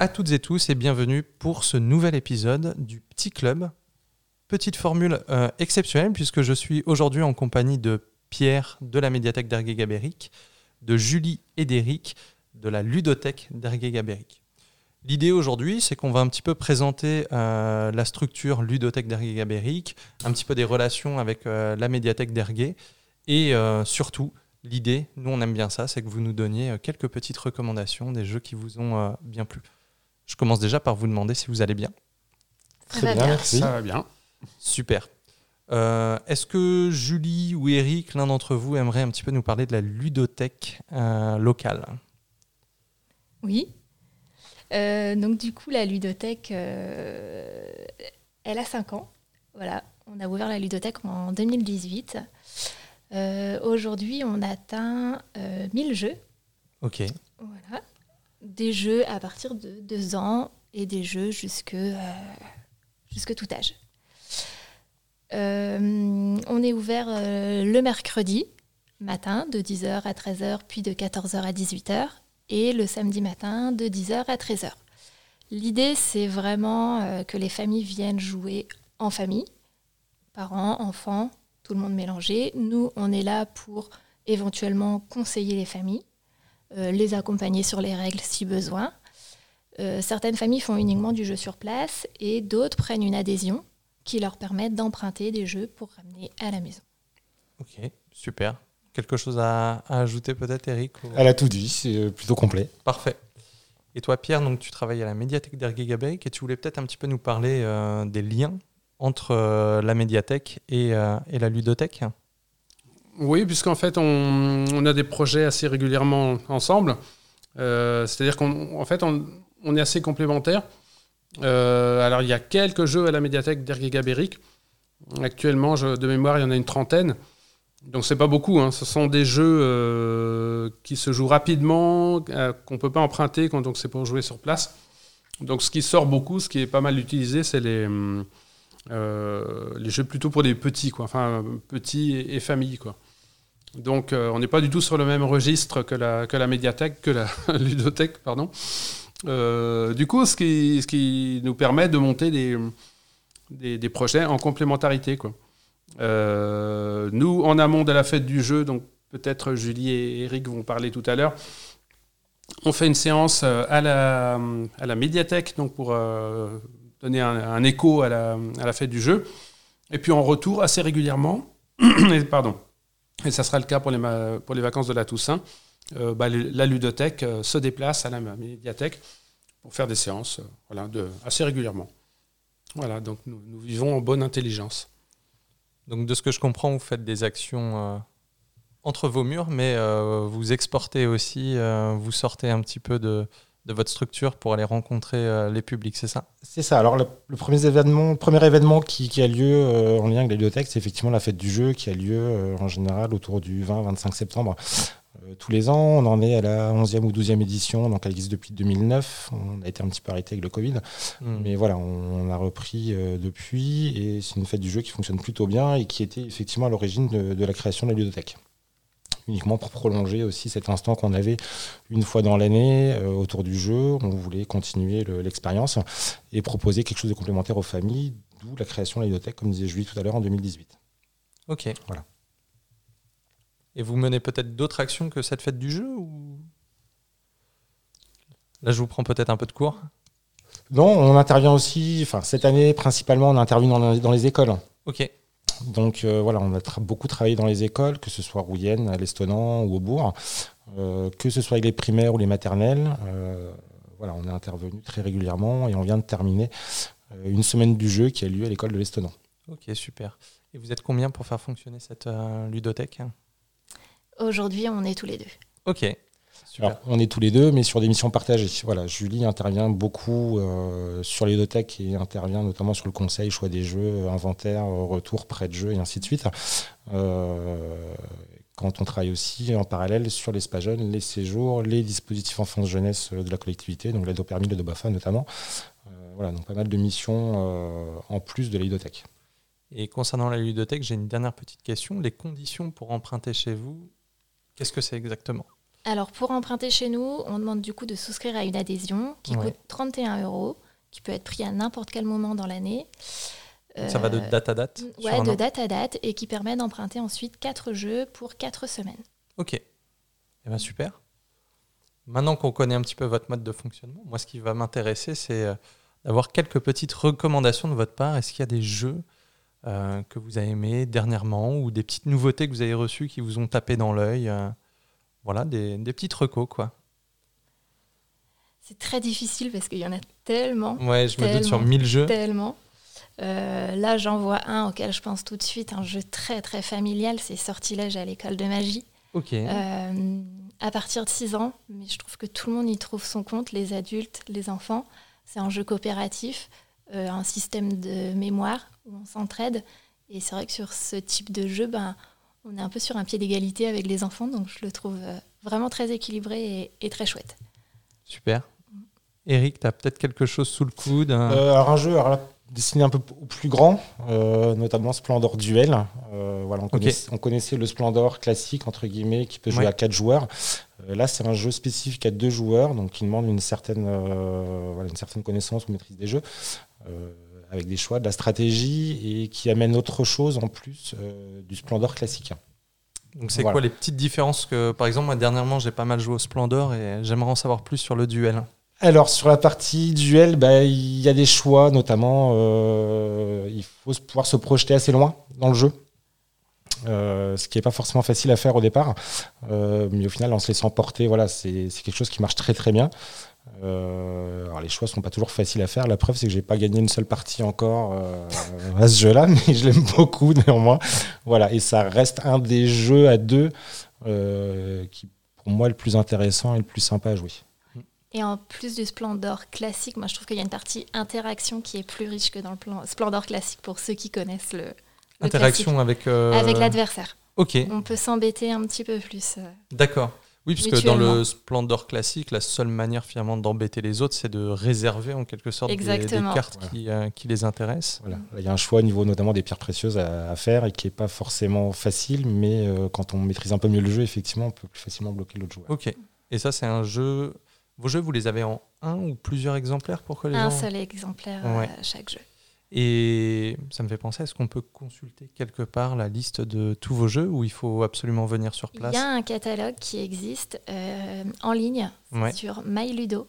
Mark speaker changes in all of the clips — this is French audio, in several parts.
Speaker 1: à toutes et tous et bienvenue pour ce nouvel épisode du Petit Club. Petite formule euh, exceptionnelle puisque je suis aujourd'hui en compagnie de Pierre de la médiathèque d'Ergué Gabéric, de Julie et d'Éric de la ludothèque d'Ergué Gabéric. L'idée aujourd'hui, c'est qu'on va un petit peu présenter euh, la structure ludothèque d'Ergué Gabéric, un petit peu des relations avec euh, la médiathèque d'Ergué et surtout l'idée, nous on aime bien ça, c'est que vous nous donniez quelques petites recommandations des jeux qui vous ont bien plu. Je commence déjà par vous demander si vous allez bien.
Speaker 2: Très bien, merci.
Speaker 3: Ça va bien.
Speaker 1: Super. Euh, est-ce que Julie ou Eric, l'un d'entre vous, aimerait un petit peu nous parler de la ludothèque euh, locale?
Speaker 2: Oui. Euh, donc du coup, la ludothèque, elle a 5 ans. Voilà, on a ouvert la ludothèque en 2018. Aujourd'hui, on atteint 1000 jeux.
Speaker 1: Ok.
Speaker 2: Voilà. Des jeux à partir de 2 ans et des jeux jusque, jusque tout âge. Euh, on est ouvert euh, le mercredi matin de 10h à 13h, puis de 14h à 18h, et le samedi matin de 10h à 13h. L'idée, c'est vraiment euh, que les familles viennent jouer en famille, parents, enfants, tout le monde mélangé. Nous, on est là pour éventuellement conseiller les familles, les accompagner sur les règles si besoin. certaines familles font uniquement du jeu sur place et d'autres prennent une adhésion qui leur permettent d'emprunter des jeux pour ramener à la maison.
Speaker 1: Ok, super. Quelque chose à, ajouter peut-être, Eric
Speaker 3: Elle a tout dit, c'est euh, plutôt complet.
Speaker 1: Parfait. Et toi, Pierre, donc tu travailles à la médiathèque d'Ergué et tu voulais peut-être un petit peu nous parler euh, des liens entre euh, la médiathèque et, et, la ludothèque
Speaker 4: Oui, puisqu'en fait, on, a des projets assez régulièrement ensemble. C'est-à-dire qu'en fait, on, est assez complémentaires. Euh, alors, il y a quelques jeux à la médiathèque d'Ergué Actuellement, de mémoire, il y en a une trentaine. Donc, c'est pas beaucoup. Hein. Ce sont des jeux euh, qui se jouent rapidement, euh, qu'on peut pas emprunter, donc c'est pour jouer sur place. Donc, ce qui sort beaucoup, ce qui est pas mal utilisé, c'est les, les jeux plutôt pour les petits, quoi. Enfin, petits et, et familles, quoi. Donc, on n'est pas du tout sur le même registre que la, que la médiathèque, que la ludothèque, pardon. Euh, du coup, ce qui, nous permet de monter des, projets en complémentarité. Euh, nous, en amont de la fête du jeu, donc peut-être Julie et Eric vont parler tout à l'heure, on fait une séance euh, à la, médiathèque donc pour donner un, écho à la, à la, fête du jeu. Et puis en retour, assez régulièrement, pardon, et ça sera le cas pour les, pour les vacances de la Toussaint, euh, bah, la ludothèque euh, se déplace à la médiathèque pour faire des séances euh, voilà, assez régulièrement. Voilà, donc nous, vivons en bonne intelligence.
Speaker 1: Donc de ce que je comprends, vous faites des actions entre vos murs, mais vous exportez aussi, vous sortez un petit peu de, de votre structure pour aller rencontrer les publics, c'est ça?
Speaker 3: C'est ça. Alors le, premier événement, premier événement qui, qui a lieu en lien avec la bibliothèque, c'est effectivement la fête du jeu qui a lieu en général autour du 20-25 septembre euh, tous les ans. On en est à la 11e ou 12e édition, donc elle existe depuis 2009. On a été un petit peu arrêté avec le Covid. Hmm. Mais voilà, on, a repris euh, depuis et c'est une fête du jeu qui fonctionne plutôt bien et qui était effectivement à l'origine de, la création de la ludothèque uniquement pour prolonger aussi cet instant qu'on avait une fois dans l'année euh, autour du jeu. On voulait continuer l'expérience et proposer quelque chose de complémentaire aux familles, d'où la création de la ludothèque, comme disait Julie tout à l'heure, en 2018.
Speaker 1: Ok. Voilà. Et vous menez peut-être d'autres actions que cette fête du jeu ou... Là, je vous prends peut-être un peu de cours.
Speaker 3: Non, on intervient aussi, enfin cette année principalement, on intervient dans, dans les écoles.
Speaker 1: Ok.
Speaker 3: Donc euh, voilà, on a beaucoup travaillé dans les écoles, que ce soit Rouyenne, à l'Estonant ou au Bourg, euh, que ce soit avec les primaires ou les maternelles. Euh, voilà, on est intervenu très régulièrement et on vient de terminer une semaine du jeu qui a lieu à l'école de l'Estonant.
Speaker 1: Ok, super. Et vous êtes combien pour faire fonctionner cette ludothèque?
Speaker 2: Aujourd'hui, on est tous les deux.
Speaker 1: Ok.
Speaker 3: Alors, on est tous les deux, mais sur des missions partagées. Voilà, Julie intervient beaucoup euh, sur les et intervient notamment sur le conseil, choix des jeux, inventaire, retour, prêt de jeu et ainsi de suite. Euh, quand on travaille aussi en parallèle sur les jeunes, les séjours, les dispositifs enfance-jeunesse de la collectivité, donc l'aide au permis, le BAFA notamment. Euh, voilà, donc pas mal de missions en plus de la ludothèque.
Speaker 1: Et concernant la ludothèque, j'ai une dernière petite question. Les conditions pour emprunter chez vous, Qu'est-ce que c'est exactement?
Speaker 2: Alors, pour emprunter chez nous, on demande du coup de souscrire à une adhésion qui
Speaker 1: Ouais.
Speaker 2: coûte 31 euros, qui peut être pris à n'importe quel moment dans l'année.
Speaker 1: Ça va de
Speaker 2: Euh,
Speaker 1: date à date
Speaker 2: Ouais, de
Speaker 1: an
Speaker 2: date à date, et qui permet d'emprunter ensuite 4 jeux pour 4 semaines.
Speaker 1: Ok. Eh ben, super. Maintenant qu'on connaît un petit peu votre mode de fonctionnement, moi, ce qui va m'intéresser, c'est euh, d'avoir quelques petites recommandations de votre part. Est-ce qu'il y a des jeux euh, que vous avez aimés dernièrement ou des petites nouveautés que vous avez reçues qui vous ont tapé dans l'œil Voilà, des, des petites recos, quoi.
Speaker 2: C'est très difficile parce qu'il y en a tellement,
Speaker 1: Ouais, je me doute sur
Speaker 2: Tellement.
Speaker 1: 1000 jeux.
Speaker 2: tellement. Euh, là, j'en vois un auquel je pense tout de suite, un jeu très très familial, c'est Sortilège à l'école de magie.
Speaker 1: Ok.
Speaker 2: Euh, à partir de 6 ans, mais je trouve que tout le monde y trouve son compte, les adultes, les enfants. C'est un jeu coopératif, euh, un système de mémoire où on s'entraide. Et c'est vrai que sur ce type de jeu, ben, on est un peu sur un pied d'égalité avec les enfants, donc je le trouve euh, vraiment très équilibré et, et très chouette.
Speaker 1: Super. Eric, tu as peut-être quelque chose sous le coude hein
Speaker 3: Euh, alors un jeu alors là, destiné un peu au plus grand, euh, notamment Splendor Duel. Euh, voilà, on, connaissait, on connaissait le Splendor classique, entre guillemets, qui peut jouer
Speaker 1: Ouais.
Speaker 3: à 4 joueurs. Euh, là, c'est un jeu spécifique à 2 joueurs, donc qui demande une certaine, euh, voilà, une certaine connaissance ou maîtrise des jeux, euh, avec des choix, de la stratégie, et qui amène autre chose en plus euh, du Splendor classique.
Speaker 1: Donc, c'est
Speaker 3: voilà.
Speaker 1: quoi les petites différences que, par exemple, moi, dernièrement, j'ai pas mal joué au Splendor et j'aimerais en savoir plus sur le duel.
Speaker 3: Alors sur la partie duel, bah, il y a des choix, notamment euh, il faut pouvoir se projeter assez loin dans le jeu, Euh, ce qui n'est pas forcément facile à faire au départ, Euh, mais au final en se laissant porter, voilà, c'est quelque chose qui marche très très bien. Euh, alors les choix sont pas toujours faciles à faire. La preuve c'est que j'ai pas gagné une seule partie encore euh, à ce jeu-là, mais je l'aime beaucoup néanmoins. Voilà, et ça reste un des jeux à deux euh, qui pour moi est le plus intéressant et le plus sympa à jouer.
Speaker 2: Et en plus du Splendor classique, moi je trouve qu'il y a une partie interaction qui est plus riche que dans le plan Splendor classique pour ceux qui connaissent le, le
Speaker 1: Interaction avec. euh,
Speaker 2: classique. avec l'adversaire.
Speaker 1: Ok,
Speaker 2: On peut s'embêter un petit peu plus.
Speaker 1: d'accord. Oui, parce que dans le. Splendor classique, la seule manière finalement d'embêter les autres, c'est de réserver en quelque sorte des- cartes
Speaker 3: Voilà.
Speaker 1: qui, euh, qui les intéressent.
Speaker 3: Voilà. Là, Il y a un choix au niveau notamment des pierres précieuses à, à faire et qui n'est pas forcément facile, mais euh, quand on maîtrise un peu mieux le jeu, effectivement, on peut plus facilement bloquer l'autre joueur.
Speaker 1: Ok. Et ça, c'est un jeu. Vos jeux, vous les avez en un ou plusieurs exemplaires pour que les
Speaker 2: Un
Speaker 1: gens.
Speaker 2: seul exemplaire
Speaker 1: Ouais.
Speaker 2: à chaque jeu.
Speaker 1: Et ça me fait penser, est-ce qu'on peut consulter quelque part la liste de tous vos jeux ou il faut absolument venir sur
Speaker 2: Il
Speaker 1: place
Speaker 2: y a un catalogue qui existe euh, en ligne
Speaker 1: Ouais.
Speaker 2: sur MyLudo.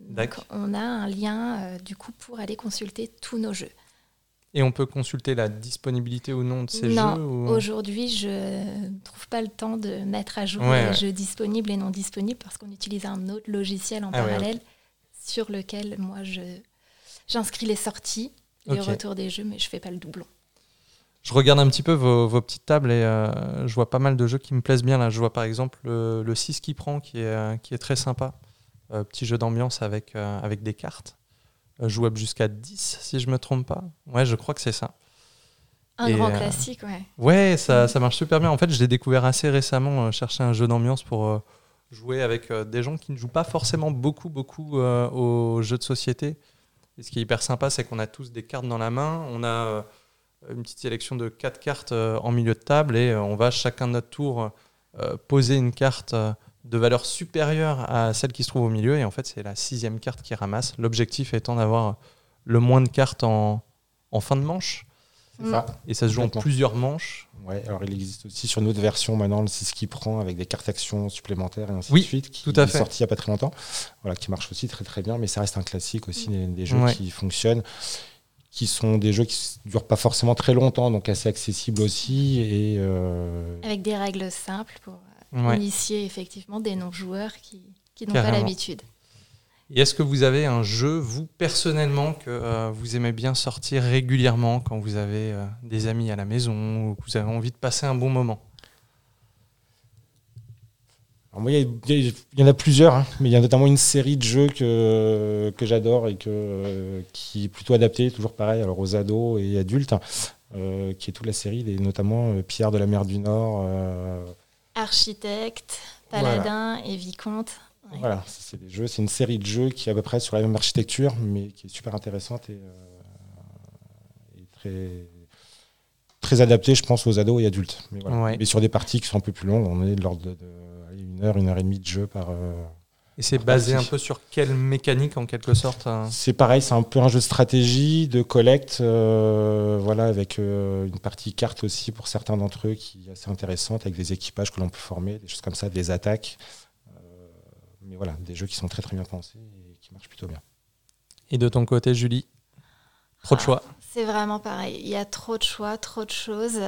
Speaker 2: Donc, on a un lien euh, du coup pour aller consulter tous nos jeux.
Speaker 1: Et on peut consulter la disponibilité ou non de ces
Speaker 2: non,
Speaker 1: jeux ou-
Speaker 2: aujourd'hui, je ne trouve pas le temps de mettre à jour
Speaker 1: Ouais,
Speaker 2: les
Speaker 1: ouais.
Speaker 2: jeux disponibles et non disponibles parce qu'on utilise un autre logiciel en
Speaker 1: Ah
Speaker 2: parallèle sur lequel moi je j'inscris les sorties, les
Speaker 1: Ok.
Speaker 2: retours des jeux, mais je fais pas le doublon.
Speaker 1: Je regarde un petit peu vos, vos petites tables et euh, je vois pas mal de jeux qui me plaisent bien. Là, je vois par exemple le, le 6 qui prend, qui est, euh, qui est très sympa. Euh, petit jeu d'ambiance avec, euh, avec des cartes. Jouable jusqu'à 10, si je me trompe pas. Ouais, je crois que c'est ça.
Speaker 2: Un
Speaker 1: Et,
Speaker 2: grand classique, ouais.
Speaker 1: Ouais, ça, ça marche super bien. En fait, je l'ai découvert assez récemment, chercher un jeu d'ambiance pour jouer avec des gens qui ne jouent pas forcément beaucoup, beaucoup aux jeux de société. Ce qui est hyper sympa, c'est qu'on a tous des cartes dans la main. On a euh, une petite sélection de quatre cartes euh, en milieu de table et euh, on va chacun de notre tour poser une carte de valeur supérieure à celle qui se trouve au milieu. Et en fait, c'est la sixième carte qui ramasse. L'objectif étant d'avoir le moins de cartes en fin de manche.
Speaker 3: C'est ça.
Speaker 1: Et ça se joue en plusieurs manches.
Speaker 3: Ouais, alors il existe aussi sur une autre version maintenant, le 6 qui prend avec des cartes actions supplémentaires et ainsi
Speaker 1: Oui,
Speaker 3: de suite, qui
Speaker 1: tout à fait.
Speaker 3: est sorti il n'y a pas très longtemps, voilà, qui marche aussi très très bien, mais ça reste un classique aussi, des, des jeux
Speaker 1: Ouais.
Speaker 3: qui fonctionnent, qui sont des jeux qui ne durent pas forcément très longtemps, donc assez accessibles aussi, et euh,
Speaker 2: Avec des règles simples pour euh,
Speaker 1: Ouais.
Speaker 2: initier effectivement des non-joueurs qui, qui n'ont pas l'habitude.
Speaker 1: Et est-ce que vous avez un jeu, vous personnellement, que euh, vous aimez bien sortir régulièrement quand vous avez euh, des amis à la maison ou que vous avez envie de passer un bon moment?
Speaker 3: Alors moi, il y, en a plusieurs, hein, mais il y a notamment une série de jeux que, que j'adore et que, euh, qui est plutôt adaptée, toujours pareil, alors aux ados et adultes, euh, qui est toute la série, des, notamment euh, Pierre de la mer du Nord. euh,
Speaker 2: Architecte, paladin et vicomte. Ouais.
Speaker 3: Voilà, c'est des jeux, c'est une série de jeux qui est à peu près sur la même architecture, mais qui est super intéressante et, euh, et très très adaptée, je pense, aux ados et adultes. Mais, voilà.
Speaker 1: Ouais.
Speaker 3: mais sur des parties qui sont un peu plus longues, on est de l'ordre de, une heure, une heure et demie de jeu par.
Speaker 1: et c'est basé un peu sur quelle mécanique en quelque sorte hein?
Speaker 3: C'est pareil, c'est un peu un jeu de stratégie, de collecte, voilà, avec une partie carte aussi pour certains d'entre eux qui est assez intéressante, avec des équipages que l'on peut former, des choses comme ça, des attaques. Mais voilà, des jeux qui sont très très bien pensés et qui marchent plutôt bien.
Speaker 1: Et de ton côté, Julie Trop de ah, choix.
Speaker 2: C'est vraiment pareil. Il y a trop de choix, trop de choses.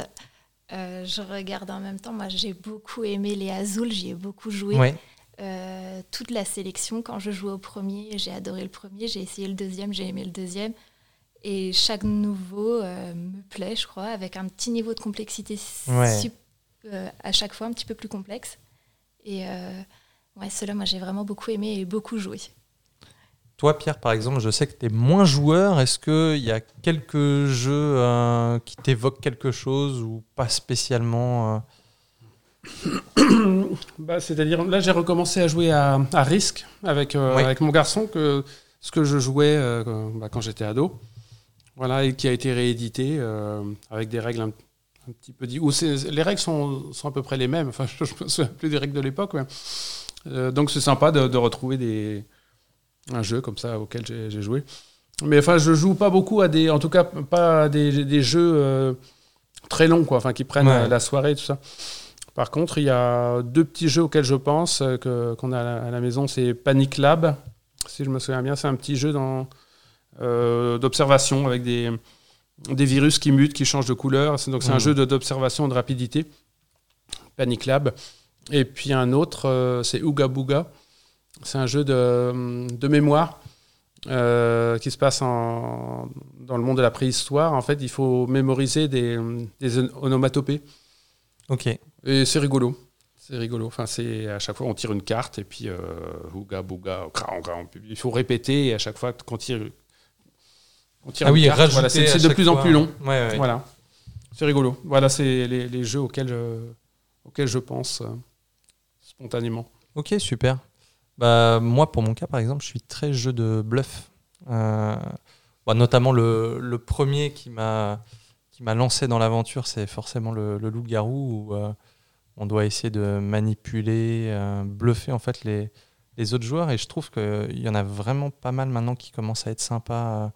Speaker 2: Euh, je regarde en même temps. Moi, j'ai beaucoup aimé les Azul. J'y ai beaucoup joué. Euh, toute la sélection, quand je jouais au premier, j'ai adoré le premier. J'ai essayé le deuxième, j'ai aimé le deuxième. Et chaque nouveau euh, me plaît, je crois, avec un petit niveau de complexité à chaque fois un petit peu plus complexe. Et ouais, cela, moi, j'ai vraiment beaucoup aimé et beaucoup joué.
Speaker 1: Toi, Pierre, par exemple, je sais que tu es moins joueur. Est-ce qu'il y a quelques jeux euh, qui t'évoquent quelque chose ou pas spécialement
Speaker 4: euh? Bah, C'est-à-dire, là, j'ai recommencé à jouer à, à Risk avec, euh, avec mon garçon, que, ce que je jouais bah, quand j'étais ado. Voilà, et qui a été réédité avec des règles un, petit peu. Où les règles sont, sont, à peu près les mêmes. Enfin, je ne me souviens plus des règles de l'époque. Donc, c'est sympa de, de retrouver des un jeu comme ça auquel j'ai joué. Mais enfin, je joue pas beaucoup à des, en tout cas pas à des, des jeux euh, très longs, quoi, enfin qui prennent la soirée et tout ça. Par contre, il y a deux petits jeux auxquels je pense euh, que qu'on a à la, maison, c'est Panic Lab, si je me souviens bien, c'est un petit jeu dans euh, d'observation avec des des virus qui mutent, qui changent de couleur. Donc c'est un mmh. jeu d'observation de rapidité. Panic Lab. Et puis un autre, c'est Ooga Booga. C'est un jeu de, de mémoire euh, qui se passe en, dans le monde de la préhistoire. En fait, il faut mémoriser des, des onomatopées.
Speaker 1: Ok.
Speaker 4: Et c'est rigolo. C'est rigolo. Enfin, c'est à chaque fois on tire une carte et puis euh, ouga bouga, il faut répéter et à chaque fois qu'on tire,
Speaker 1: on tire ah une oui, carte,
Speaker 4: voilà, c'est de plus en plus long. Voilà. C'est rigolo. Voilà, c'est les, les, jeux auxquels je, auxquels je pense euh, spontanément.
Speaker 1: Ok, super. Bah, moi, pour mon cas, par exemple, je suis très jeu de bluff. Euh, bah, notamment le, le, premier qui m'a qui m'a lancé dans l'aventure, c'est forcément le, le loup-garou, où euh, on doit essayer de manipuler, euh, bluffer en fait les, les, autres joueurs. Et je trouve qu'il y en a vraiment pas mal maintenant qui commencent à être sympas.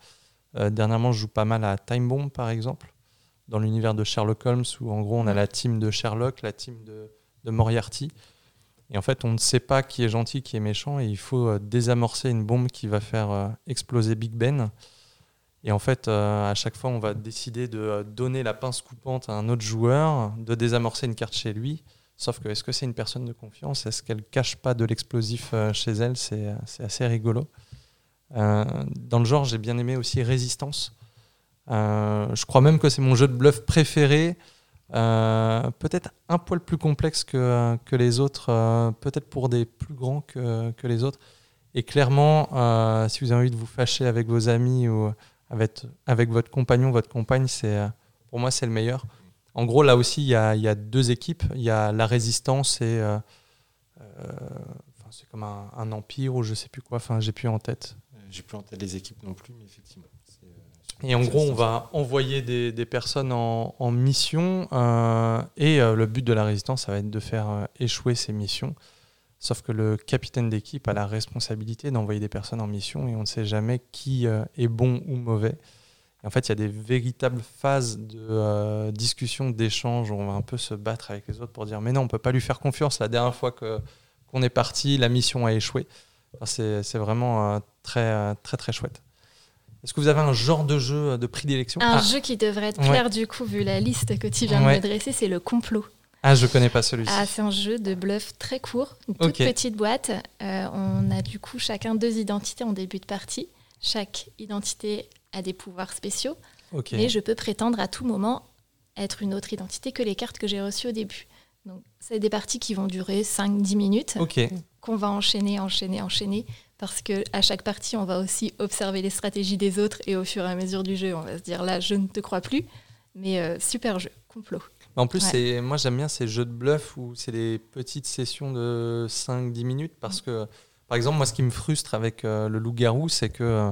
Speaker 1: dernièrement, je joue pas mal à Time Bomb, par exemple, dans l'univers de Sherlock Holmes, où en gros, on a la team de Sherlock, la team de, de Moriarty. Et en fait, on ne sait pas qui est gentil, qui est méchant, et il faut euh, désamorcer une bombe qui va faire euh, exploser Big Ben. Et en fait, euh, à chaque fois, on va décider de donner la pince coupante à un autre joueur, de désamorcer une carte chez lui. Sauf que est-ce que c'est une personne de confiance? Est-ce qu'elle cache pas de l'explosif chez elle? C'est assez rigolo. dans le genre, j'ai bien aimé aussi Résistance. je crois même que c'est mon jeu de bluff préféré. Euh, peut-être un poil plus complexe que, les autres, euh, peut-être pour des plus grands que, les autres. Et clairement, euh, si vous avez envie de vous fâcher avec vos amis ou avec, votre compagnon, votre compagne, c'est, pour moi, c'est le meilleur. En gros, là aussi, il y a, y a, deux équipes. Il y a la résistance et. c'est comme un, un, empire ou je sais plus quoi. Enfin, j'ai plus en tête.
Speaker 3: J'ai plus en tête les équipes non plus, mais effectivement.
Speaker 1: Et en gros, on va envoyer des, des personnes en, en mission euh, et euh, le but de la résistance, ça va être de faire euh, échouer ces missions. Sauf que le capitaine d'équipe a la responsabilité d'envoyer des personnes en mission et on ne sait jamais qui est bon ou mauvais. Et en fait, il y a des véritables phases de discussion, d'échange où on va un peu se battre avec les autres pour dire mais non, on peut pas lui faire confiance. La dernière fois qu'on est parti, la mission a échoué. Enfin, c'est vraiment très très très chouette. Est-ce que vous avez un genre de jeu de prédilection
Speaker 2: Un ah. jeu qui devrait être clair du coup, vu la liste que tu viens de me dresser, c'est le complot.
Speaker 1: Ah, je connais pas celui-ci.
Speaker 2: Ah, c'est un jeu de bluff très court, une toute petite boîte. Euh, on a du coup chacun deux identités en début de partie. Chaque identité a des pouvoirs spéciaux. Et je peux prétendre à tout moment être une autre identité que les cartes que j'ai reçues au début. Donc, c'est des parties qui vont durer 5-10 minutes, qu'on va enchaîner, enchaîner, enchaîner parce que à chaque partie, on va aussi observer les stratégies des autres et au fur et à mesure du jeu, on va se dire là, je ne te crois plus. Mais euh, super jeu, complot.
Speaker 1: En plus, c'est moi j'aime bien ces jeux de bluff où c'est des petites sessions de 5-10 minutes parce que, par exemple, moi ce qui me frustre avec euh, le loup-garou, c'est que euh,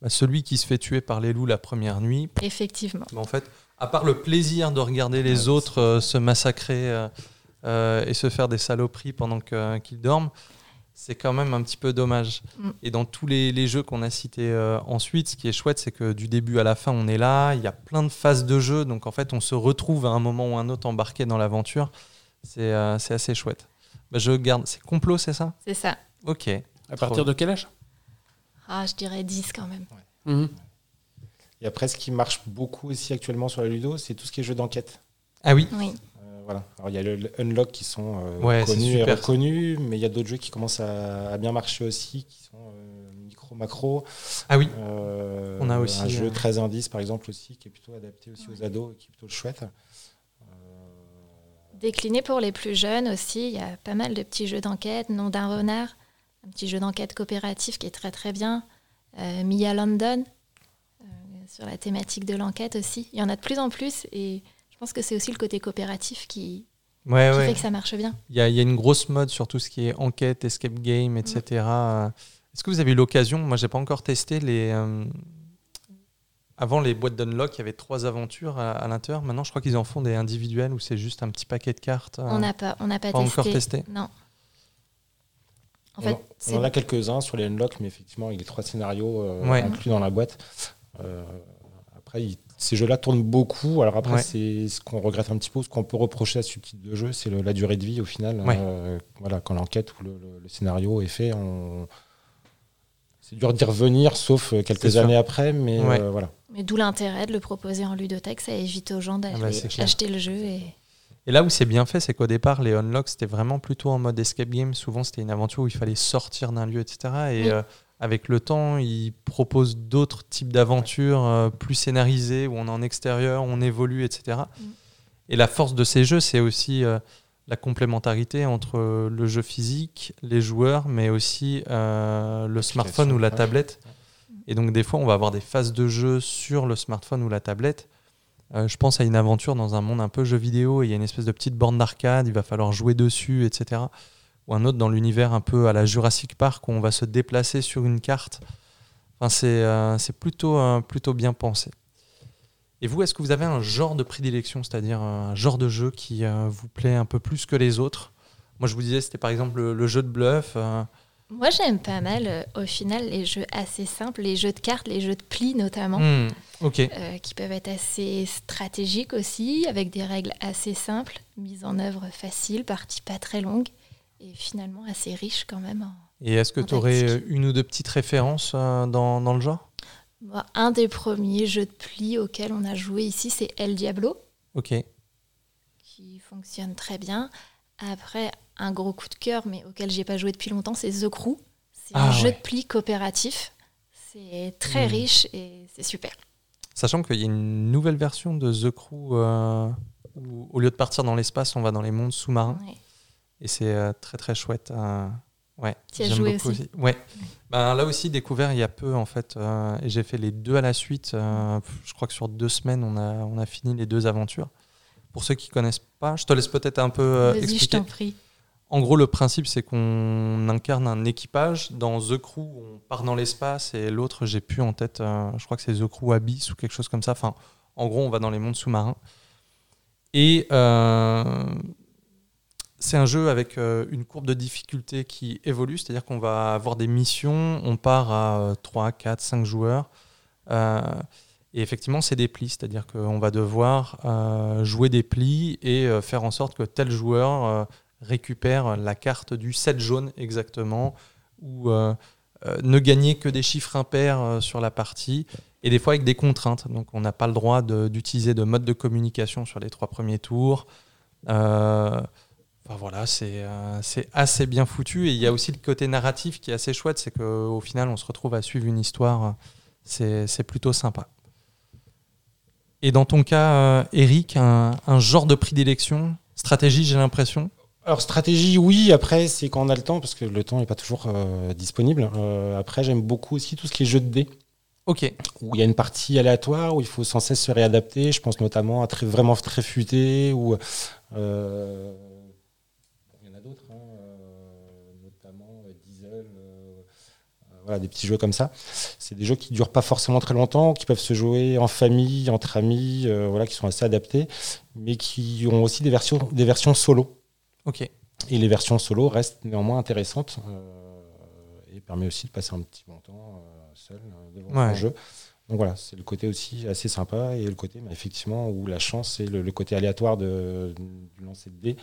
Speaker 1: bah, celui qui se fait tuer par les loups la première nuit.
Speaker 2: Effectivement.
Speaker 1: Bah, en fait, à part le plaisir de regarder les autres se massacrer et se faire des saloperies pendant qu'ils dorment, c'est quand même un petit peu dommage.
Speaker 2: Mm.
Speaker 1: Et dans tous les, les jeux qu'on a cités euh, ensuite, ce qui est chouette, c'est que du début à la fin, on est là, il y a plein de phases de jeu, donc en fait, on se retrouve à un moment ou un autre embarqué dans l'aventure. C'est euh, c'est assez chouette. Bah, je garde. C'est complot, c'est ça?
Speaker 2: C'est ça.
Speaker 1: Ok.
Speaker 4: À partir de quel âge?
Speaker 2: Ah, je dirais 10 quand même.
Speaker 4: Mhm.
Speaker 3: Et après, ce qui marche beaucoup aussi actuellement sur la Ludo, c'est tout ce qui est jeu d'enquête.
Speaker 1: Ah oui.
Speaker 2: Oui.
Speaker 3: Voilà. Alors, il y a le, le Unlock qui sont euh,
Speaker 1: Ouais,
Speaker 3: connus et reconnus, mais il y a d'autres jeux qui commencent à, à bien marcher aussi, qui sont euh, micro-macro.
Speaker 1: Ah oui.
Speaker 3: Euh,
Speaker 1: On a aussi,
Speaker 3: un jeu
Speaker 1: euh,
Speaker 3: 13 indices, par exemple, aussi, qui est plutôt adapté aussi aux ados, et qui est plutôt chouette.
Speaker 2: Décliné pour les plus jeunes aussi, il y a pas mal de petits jeux d'enquête, Nom d'un renard, un petit jeu d'enquête coopératif qui est très très bien, euh, Mia London, euh, sur la thématique de l'enquête aussi. Il y en a de plus en plus et je pense que c'est aussi le côté coopératif qui,
Speaker 1: Ouais,
Speaker 2: qui
Speaker 1: ouais.
Speaker 2: fait que ça marche bien.
Speaker 1: Il y, a, il y a une grosse mode sur tout ce qui est enquête, escape game, etc. Euh, Est-ce que vous avez eu l'occasion Moi, j'ai pas encore testé les. euh, Avant les boîtes d'unlock, il y avait trois aventures à, à l'intérieur. Maintenant, je crois qu'ils en font des individuels où c'est juste un petit paquet de cartes.
Speaker 2: On n'a pas, on n'a pas,
Speaker 1: pas
Speaker 2: testé.
Speaker 1: encore testé.
Speaker 2: Non. En
Speaker 3: on,
Speaker 2: fait,
Speaker 3: en- on en a quelques-uns sur les Unlock, mais effectivement, il y a les trois scénarios euh,
Speaker 1: Ouais.
Speaker 3: inclus dans la boîte. Euh, après, il- ces jeux-là tournent beaucoup. Alors après,
Speaker 1: Ouais.
Speaker 3: c'est ce qu'on regrette un petit peu, ce qu'on peut reprocher à ce type de jeu, c'est la durée de vie au final.
Speaker 1: Ouais.
Speaker 3: Euh, voilà, quand l'enquête ou le, le- le scénario est fait, on... c'est dur d'y revenir, sauf euh, quelques
Speaker 1: sûr.
Speaker 3: années après. Mais
Speaker 1: Ouais.
Speaker 3: euh, voilà.
Speaker 2: mais d'où l'intérêt de le proposer en ludothèque, ça évite aux gens d'aller
Speaker 1: Ah bah,
Speaker 2: acheter le jeu et
Speaker 1: Et là où c'est bien fait, c'est qu'au départ, les unlocks, c'était vraiment plutôt en mode escape game. Souvent, c'était une aventure où il fallait sortir d'un lieu, etc. Et
Speaker 2: Oui.
Speaker 1: euh, avec le temps, ils proposent d'autres types d'aventures euh, plus scénarisées, où on est en extérieur, on évolue, etc.
Speaker 2: Mm.
Speaker 1: Et la force de ces jeux, c'est aussi euh, la complémentarité entre le jeu physique, les joueurs, mais aussi euh, le smartphone ou la tablette. Et donc, des fois, on va avoir des phases de jeu sur le smartphone ou la tablette. Euh, je pense à une aventure dans un monde un peu jeu vidéo, et il y a une espèce de petite borne d'arcade, il va falloir jouer dessus, etc. Ou un autre dans l'univers un peu à la Jurassic Park, où on va se déplacer sur une carte. Enfin, c'est euh, c'est plutôt, euh, plutôt bien pensé. Et vous, est-ce que vous avez un genre de prédilection, c'est-à-dire un genre de jeu qui euh, vous plaît un peu plus que les autres? Moi, je vous disais, c'était par exemple le, le jeu de bluff. euh,
Speaker 2: Moi, j'aime pas mal, euh, au final, les jeux assez simples, les jeux de cartes, les jeux de plis notamment,
Speaker 1: ok.
Speaker 2: euh, qui peuvent être assez stratégiques aussi, avec des règles assez simples, mise en œuvre facile, partie pas très longue, et finalement assez riche quand même. en-
Speaker 1: Et est-ce que tu aurais une ou deux petites références euh, dans, dans le genre?
Speaker 2: Bon, un des premiers jeux de plis auxquels on a joué ici, c'est El Diablo,
Speaker 1: Ok.
Speaker 2: qui fonctionne très bien. Après, un gros coup de cœur, mais auquel j'ai pas joué depuis longtemps, c'est The Crew. C'est
Speaker 1: Ah
Speaker 2: un jeu de plis coopératif. C'est très
Speaker 1: Hmm.
Speaker 2: riche et c'est super.
Speaker 1: Sachant qu'il y a une nouvelle version de The Crew euh, où, au lieu de partir dans l'espace, on va dans les mondes sous-marins.
Speaker 2: Ouais.
Speaker 1: Et c'est euh, très très chouette. euh, ouais, j'aime
Speaker 2: joué
Speaker 1: beaucoup
Speaker 2: aussi
Speaker 1: Ouais. Ben, là aussi, découvert il y a peu en fait. euh, et j'ai fait les deux à la suite. euh, je crois que sur deux semaines, on a, on a fini les deux aventures. Pour ceux qui connaissent pas, je te laisse peut-être un peu euh,
Speaker 2: Vas-y, je
Speaker 1: expliquer.
Speaker 2: t'en prie.
Speaker 1: En gros, le principe, c'est qu'on incarne un équipage. Dans The Crew, on part dans l'espace et l'autre, j'ai plus en tête, je crois que c'est The Crew Abyss ou quelque chose comme ça. Enfin, en gros, on va dans les mondes sous-marins. Et euh, c'est un jeu avec euh, une courbe de difficulté qui évolue, c'est-à-dire qu'on va avoir des missions, on part à euh, 3, 4, 5 joueurs. Euh, et effectivement, c'est des plis, c'est-à-dire qu'on va devoir euh, jouer des plis et faire en sorte que tel joueur récupère la carte du 7 jaune exactement, ou ne gagner que des chiffres impairs sur la partie, et des fois avec des contraintes. Donc on n'a pas le droit de- d'utiliser de, mode de communication sur les trois premiers tours. Enfin voilà, c'est euh, c'est assez bien foutu, et il y a aussi le côté narratif qui est assez chouette, c'est qu'au final on se retrouve à suivre une histoire, c'est plutôt sympa. Et dans ton cas, euh, Eric, un, un genre de prédilection Stratégie, j'ai l'impression?
Speaker 3: Alors stratégie, oui. Après, c'est quand on a le temps, parce que le temps n'est pas toujours euh, disponible. Après, j'aime beaucoup aussi tout ce qui est jeu de dés,
Speaker 1: Ok.
Speaker 3: où il y a une partie aléatoire, où il faut sans cesse se réadapter. Je pense notamment à très, vraiment très futé, ou euh, il y en a d'autres, hein, euh, notamment euh, Diesel. euh, euh, voilà, des petits jeux comme ça. C'est des jeux qui durent pas forcément très longtemps, qui peuvent se jouer en famille, entre amis, euh, voilà, qui sont assez adaptés, mais qui ont aussi des versions, des versions solo.
Speaker 1: Ok.
Speaker 3: Et les versions solo restent néanmoins intéressantes et permet aussi de passer un petit bon temps seul devant
Speaker 1: Ouais.
Speaker 3: un jeu. Donc voilà, c'est le côté aussi assez sympa et le côté bah, effectivement où la chance et le, le côté aléatoire de, du lancer de dés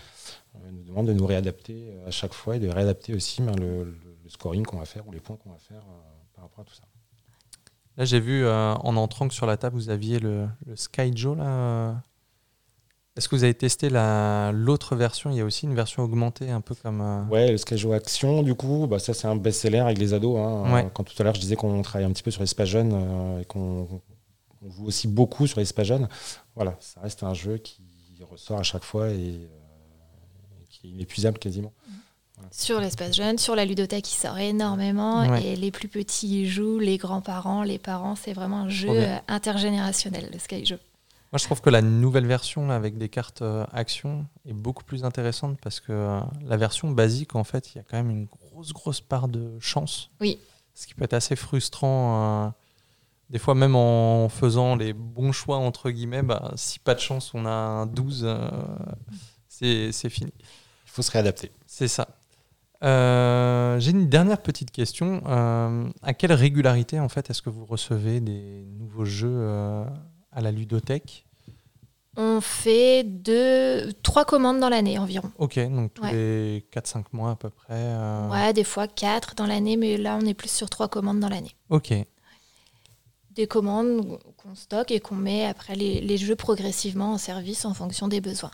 Speaker 3: euh, nous demande de nous réadapter euh, à chaque fois et de réadapter aussi ben, le, le- le scoring qu'on va faire ou les points qu'on va faire euh, par rapport à tout ça.
Speaker 1: Là, j'ai vu euh, en entrant que sur la table, vous aviez le, le Sky Joe. Là. euh. Est-ce que vous avez testé la- l'autre version? Il y a aussi une version augmentée, un peu comme. euh,
Speaker 3: Ouais, le Skyjo Action, du coup, bah, ça c'est un best-seller avec les ados. hein.
Speaker 1: Ouais.
Speaker 3: Quand tout à l'heure je disais qu'on travaille un petit peu sur les Spa Jeunes euh, et qu'on on joue aussi beaucoup sur les Spa Jeunes, voilà, ça reste un jeu qui ressort à chaque fois et euh, qui est inépuisable quasiment.
Speaker 2: Sur l'espace jeune, sur la ludothèque, il sort énormément.
Speaker 1: Ouais.
Speaker 2: Et les plus petits y jouent, les grands-parents, les parents. C'est vraiment un jeu
Speaker 1: bien.
Speaker 2: euh, intergénérationnel, le Sky Joe.
Speaker 1: Moi, je trouve que la nouvelle version là, avec des cartes euh, action est beaucoup plus intéressante parce que euh, la version basique, en fait, il y a quand même une grosse, grosse part de chance.
Speaker 2: Oui.
Speaker 1: Ce qui peut être assez frustrant. euh, des fois, même en faisant les bons choix, entre guillemets, bah, si pas de chance, on a un 12, euh, c'est c'est fini.
Speaker 3: Il faut se réadapter.
Speaker 1: C'est ça. Euh, J'ai une dernière petite question. Euh, à quelle régularité, en fait, est-ce que vous recevez des nouveaux jeux euh, à la ludothèque?
Speaker 2: On fait deux, trois commandes dans l'année environ.
Speaker 1: Ok, donc tous
Speaker 2: Ouais.
Speaker 1: les 4-5 mois à peu près.
Speaker 2: Ouais, des fois quatre dans l'année, mais là, on est plus sur trois commandes dans l'année.
Speaker 1: Ok,
Speaker 2: Des commandes qu'on stocke et qu'on met après les, les jeux progressivement en service en fonction des besoins.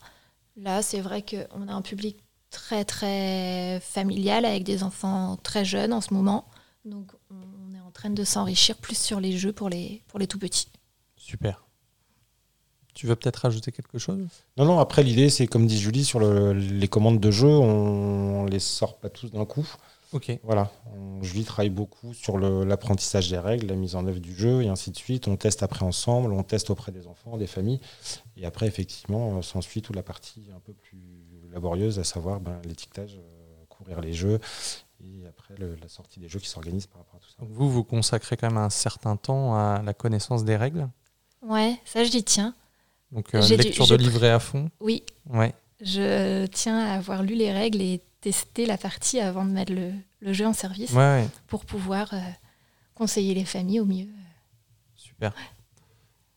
Speaker 2: Là, c'est vrai qu'on a un public très, très familial avec des enfants très jeunes en ce moment. Donc, on est en train de s'enrichir plus sur les jeux pour les, pour les tout petits.
Speaker 1: super. Tu veux peut-être rajouter quelque chose?
Speaker 3: Non, non, après l'idée c'est comme dit Julie, sur le- les commandes de jeu, on, les sort pas tous d'un coup.
Speaker 1: Ok,
Speaker 3: Voilà, on- Julie travaille beaucoup sur l'apprentissage des règles, la mise en œuvre du jeu et ainsi de suite. On teste après ensemble, on teste auprès des enfants, des familles. Et après, effectivement, euh, s'ensuit toute la partie un peu plus laborieuse, à savoir ben, l'étiquetage, euh, courir les jeux et après le- la sortie des jeux qui s'organisent par rapport à tout ça.
Speaker 1: donc vous, vous consacrez quand même un certain temps à la connaissance des règles?
Speaker 2: Ouais, ça, j'y tiens.
Speaker 1: Donc euh,
Speaker 2: dû-
Speaker 1: lecture de livret à fond?
Speaker 2: Oui,
Speaker 1: Ouais,
Speaker 2: je tiens à avoir lu les règles et testé la partie avant de mettre le, le jeu en service
Speaker 1: ouais, ouais,
Speaker 2: pour pouvoir euh, conseiller les familles au mieux.
Speaker 1: super.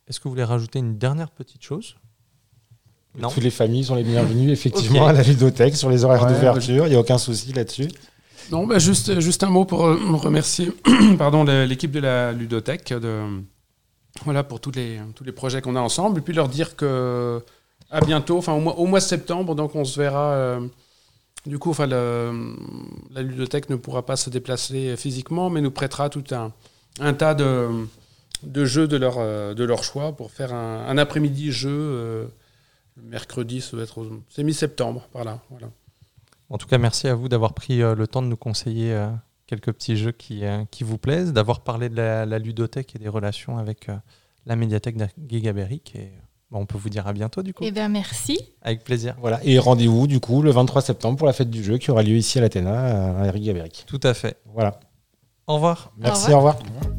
Speaker 1: Est-ce que vous voulez rajouter une dernière petite chose? Non.
Speaker 3: Toutes les familles sont les bienvenues, effectivement, à la ludothèque, sur les horaires
Speaker 4: Ouais,
Speaker 3: d'ouverture. Il n'y a aucun souci là-dessus.
Speaker 4: Non, bah juste, juste un mot pour euh, remercier pardon, l'équipe de la ludothèque de, voilà, pour tous les, tous les projets qu'on a ensemble. Et puis leur dire que à bientôt, enfin au mois, au mois de septembre, donc on se verra. euh, du coup, enfin, le- la ludothèque ne pourra pas se déplacer physiquement, mais nous prêtera tout un, un tas de, de jeux de leur, euh, de leur choix pour faire un, un après-midi jeu. euh, mercredi, ça doit être au- c'est mi-septembre, par là. Voilà.
Speaker 1: En tout cas, merci à vous d'avoir pris euh, le temps de nous conseiller euh, quelques petits jeux qui, euh, qui vous plaisent, d'avoir parlé de la, la ludothèque et des relations avec euh, la médiathèque d'Agigaberic. Et bon, on peut vous dire à bientôt du coup.
Speaker 2: Eh bien, merci.
Speaker 1: Avec plaisir.
Speaker 3: Voilà. Et rendez-vous, du coup, le 23 septembre pour la fête du jeu qui aura lieu ici à l'Athéna, à Eric Gabéric.
Speaker 1: Tout à fait.
Speaker 3: Voilà.
Speaker 1: Au revoir.
Speaker 3: Merci,
Speaker 2: revoir.
Speaker 3: Au revoir.